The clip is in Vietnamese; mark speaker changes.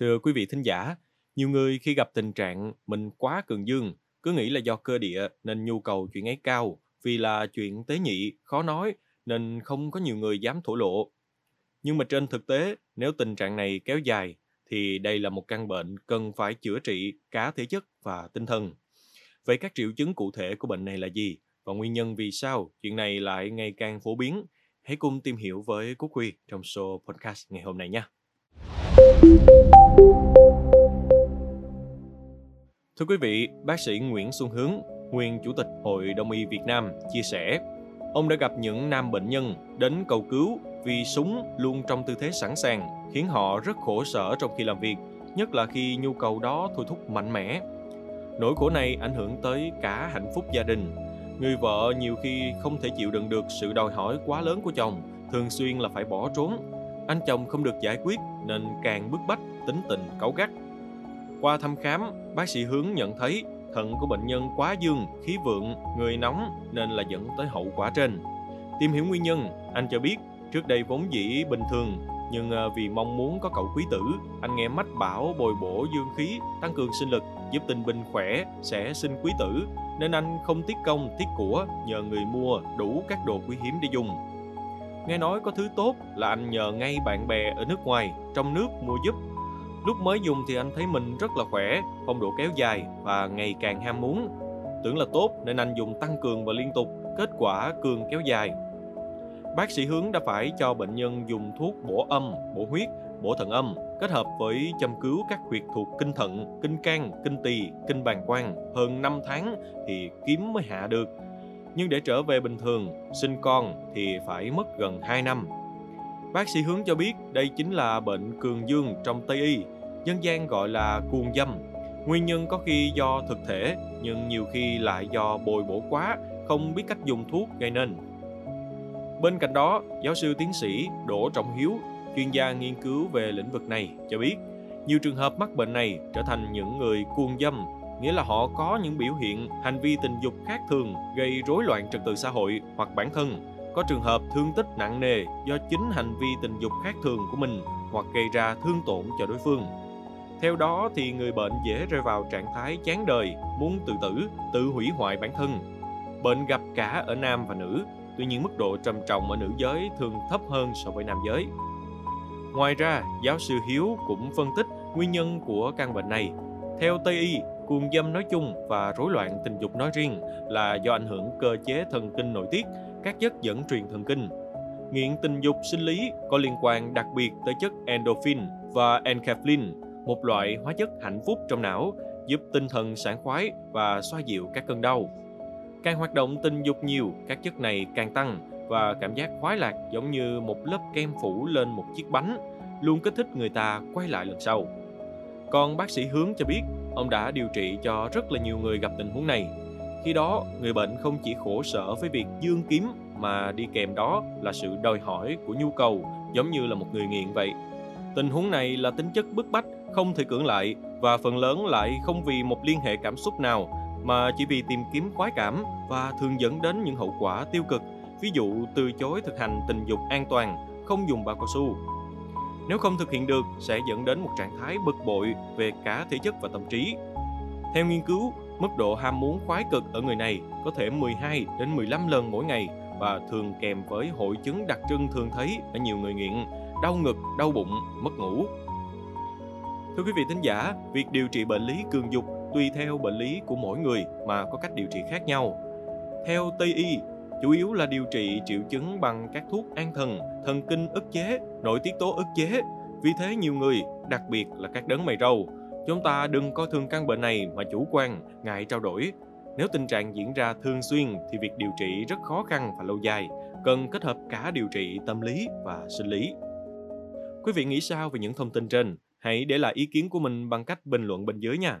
Speaker 1: Thưa quý vị thính giả, nhiều người khi gặp tình trạng mình quá cường dương, cứ nghĩ là do cơ địa nên nhu cầu chuyện ấy cao, vì là chuyện tế nhị, khó nói nên không có nhiều người dám thổ lộ. Nhưng mà trên thực tế, nếu tình trạng này kéo dài thì đây là một căn bệnh cần phải chữa trị cả thể chất và tinh thần. Vậy các triệu chứng cụ thể của bệnh này là gì và nguyên nhân vì sao chuyện này lại ngày càng phổ biến? Hãy cùng tìm hiểu với Quốc Huy trong show podcast ngày hôm nay nhé. Thưa quý vị, bác sĩ Nguyễn Xuân Hướng, nguyên Chủ tịch Hội Đông y Việt Nam chia sẻ, ông đã gặp những nam bệnh nhân đến cầu cứu vì súng luôn trong tư thế sẵn sàng, khiến họ rất khổ sở trong khi làm việc, nhất là khi nhu cầu đó thôi thúc mạnh mẽ. Nỗi khổ này ảnh hưởng tới cả hạnh phúc gia đình. Người vợ nhiều khi không thể chịu đựng được sự đòi hỏi quá lớn của chồng, thường xuyên là phải bỏ trốn. Anh chồng không được giải quyết nên càng bức bách, tính tình cáu gắt. Qua thăm khám, bác sĩ hướng nhận thấy thận của bệnh nhân quá dương, khí vượng, người nóng nên là dẫn tới hậu quả trên. Tìm hiểu nguyên nhân, anh cho biết trước đây vốn dĩ bình thường nhưng ờ, vì mong muốn có cậu quý tử, anh nghe mách bảo bồi bổ dương khí, tăng cường sinh lực, giúp tình binh khỏe, sẽ sinh quý tử, nên anh không tiết công, tiết của, nhờ người mua đủ các đồ quý hiếm để dùng. Nghe nói có thứ tốt là anh nhờ ngay bạn bè ở nước ngoài, trong nước mua giúp. Lúc mới dùng thì anh thấy mình rất là khỏe, phong độ kéo dài và ngày càng ham muốn. Tưởng là tốt nên anh dùng tăng cường và liên tục, kết quả cường kéo dài, bác sĩ hướng đã phải cho bệnh nhân dùng thuốc bổ âm, bổ huyết, bổ thận âm kết hợp với châm cứu các huyệt thuộc kinh thận, kinh can, kinh tỳ, kinh bàng quang hơn 5 tháng thì kiếm mới hạ được. Nhưng để trở về bình thường, sinh con thì phải mất gần 2 năm. Bác sĩ hướng cho biết đây chính là bệnh cường dương trong Tây y, dân gian gọi là cuồng dâm. Nguyên nhân có khi do thực thể, nhưng nhiều khi lại do bồi bổ quá, không biết cách dùng thuốc gây nên. Bên cạnh đó, giáo sư tiến sĩ Đỗ Trọng Hiếu, chuyên gia nghiên cứu về lĩnh vực này, cho biết nhiều trường hợp mắc bệnh này trở thành những người cuồng dâm, nghĩa là họ có những biểu hiện hành vi tình dục khác thường gây rối loạn trật tự xã hội hoặc bản thân. Có trường hợp thương tích nặng nề do chính hành vi tình dục khác thường của mình hoặc gây ra thương tổn cho đối phương. Theo đó thì người bệnh dễ rơi vào trạng thái chán đời, muốn tự tử, tự hủy hoại bản thân. Bệnh gặp cả ở nam và nữ, tuy nhiên mức độ trầm trọng ở nữ giới thường thấp hơn so với nam giới. Ngoài ra, giáo sư Hiếu cũng phân tích nguyên nhân của căn bệnh này. Theo Tây y, cuồng dâm nói chung và rối loạn tình dục nói riêng là do ảnh hưởng cơ chế thần kinh nội tiết, các chất dẫn truyền thần kinh. Nghiện tình dục sinh lý có liên quan đặc biệt tới chất endorphin và enkephalin, một loại hóa chất hạnh phúc trong não, giúp tinh thần sảng khoái và xoa dịu các cơn đau. Càng hoạt động tình dục nhiều, các chất này càng tăng và cảm giác khoái lạc giống như một lớp kem phủ lên một chiếc bánh, luôn kích thích người ta quay lại lần sau. Còn bác sĩ Hướng cho biết, ông đã điều trị cho rất là nhiều người gặp tình huống này. Khi đó, người bệnh không chỉ khổ sở với việc dương kiếm mà đi kèm đó là sự đòi hỏi của nhu cầu giống như là một người nghiện vậy. Tình huống này là tính chất bức bách, không thể cưỡng lại và phần lớn lại không vì một liên hệ cảm xúc nào mà chỉ vì tìm kiếm khoái cảm và thường dẫn đến những hậu quả tiêu cực, ví dụ từ chối thực hành tình dục an toàn, không dùng bao cao su. Nếu không thực hiện được sẽ dẫn đến một trạng thái bực bội về cả thể chất và tâm trí. Theo nghiên cứu, mức độ ham muốn khoái cực ở người này có thể 12 đến 15 lần mỗi ngày và thường kèm với hội chứng đặc trưng thường thấy ở nhiều người nghiện, đau ngực, đau bụng, mất ngủ. Thưa quý vị thính giả, việc điều trị bệnh lý cường dục tùy theo bệnh lý của mỗi người mà có cách điều trị khác nhau. Theo Tây y, chủ yếu là điều trị triệu chứng bằng các thuốc an thần, thần kinh ức chế, nội tiết tố ức chế. Vì thế nhiều người, đặc biệt là các đấng mày râu, chúng ta đừng coi thường căn bệnh này mà chủ quan, ngại trao đổi. Nếu tình trạng diễn ra thường xuyên thì việc điều trị rất khó khăn và lâu dài, cần kết hợp cả điều trị tâm lý và sinh lý. Quý vị nghĩ sao về những thông tin trên? Hãy để lại ý kiến của mình bằng cách bình luận bên dưới nha.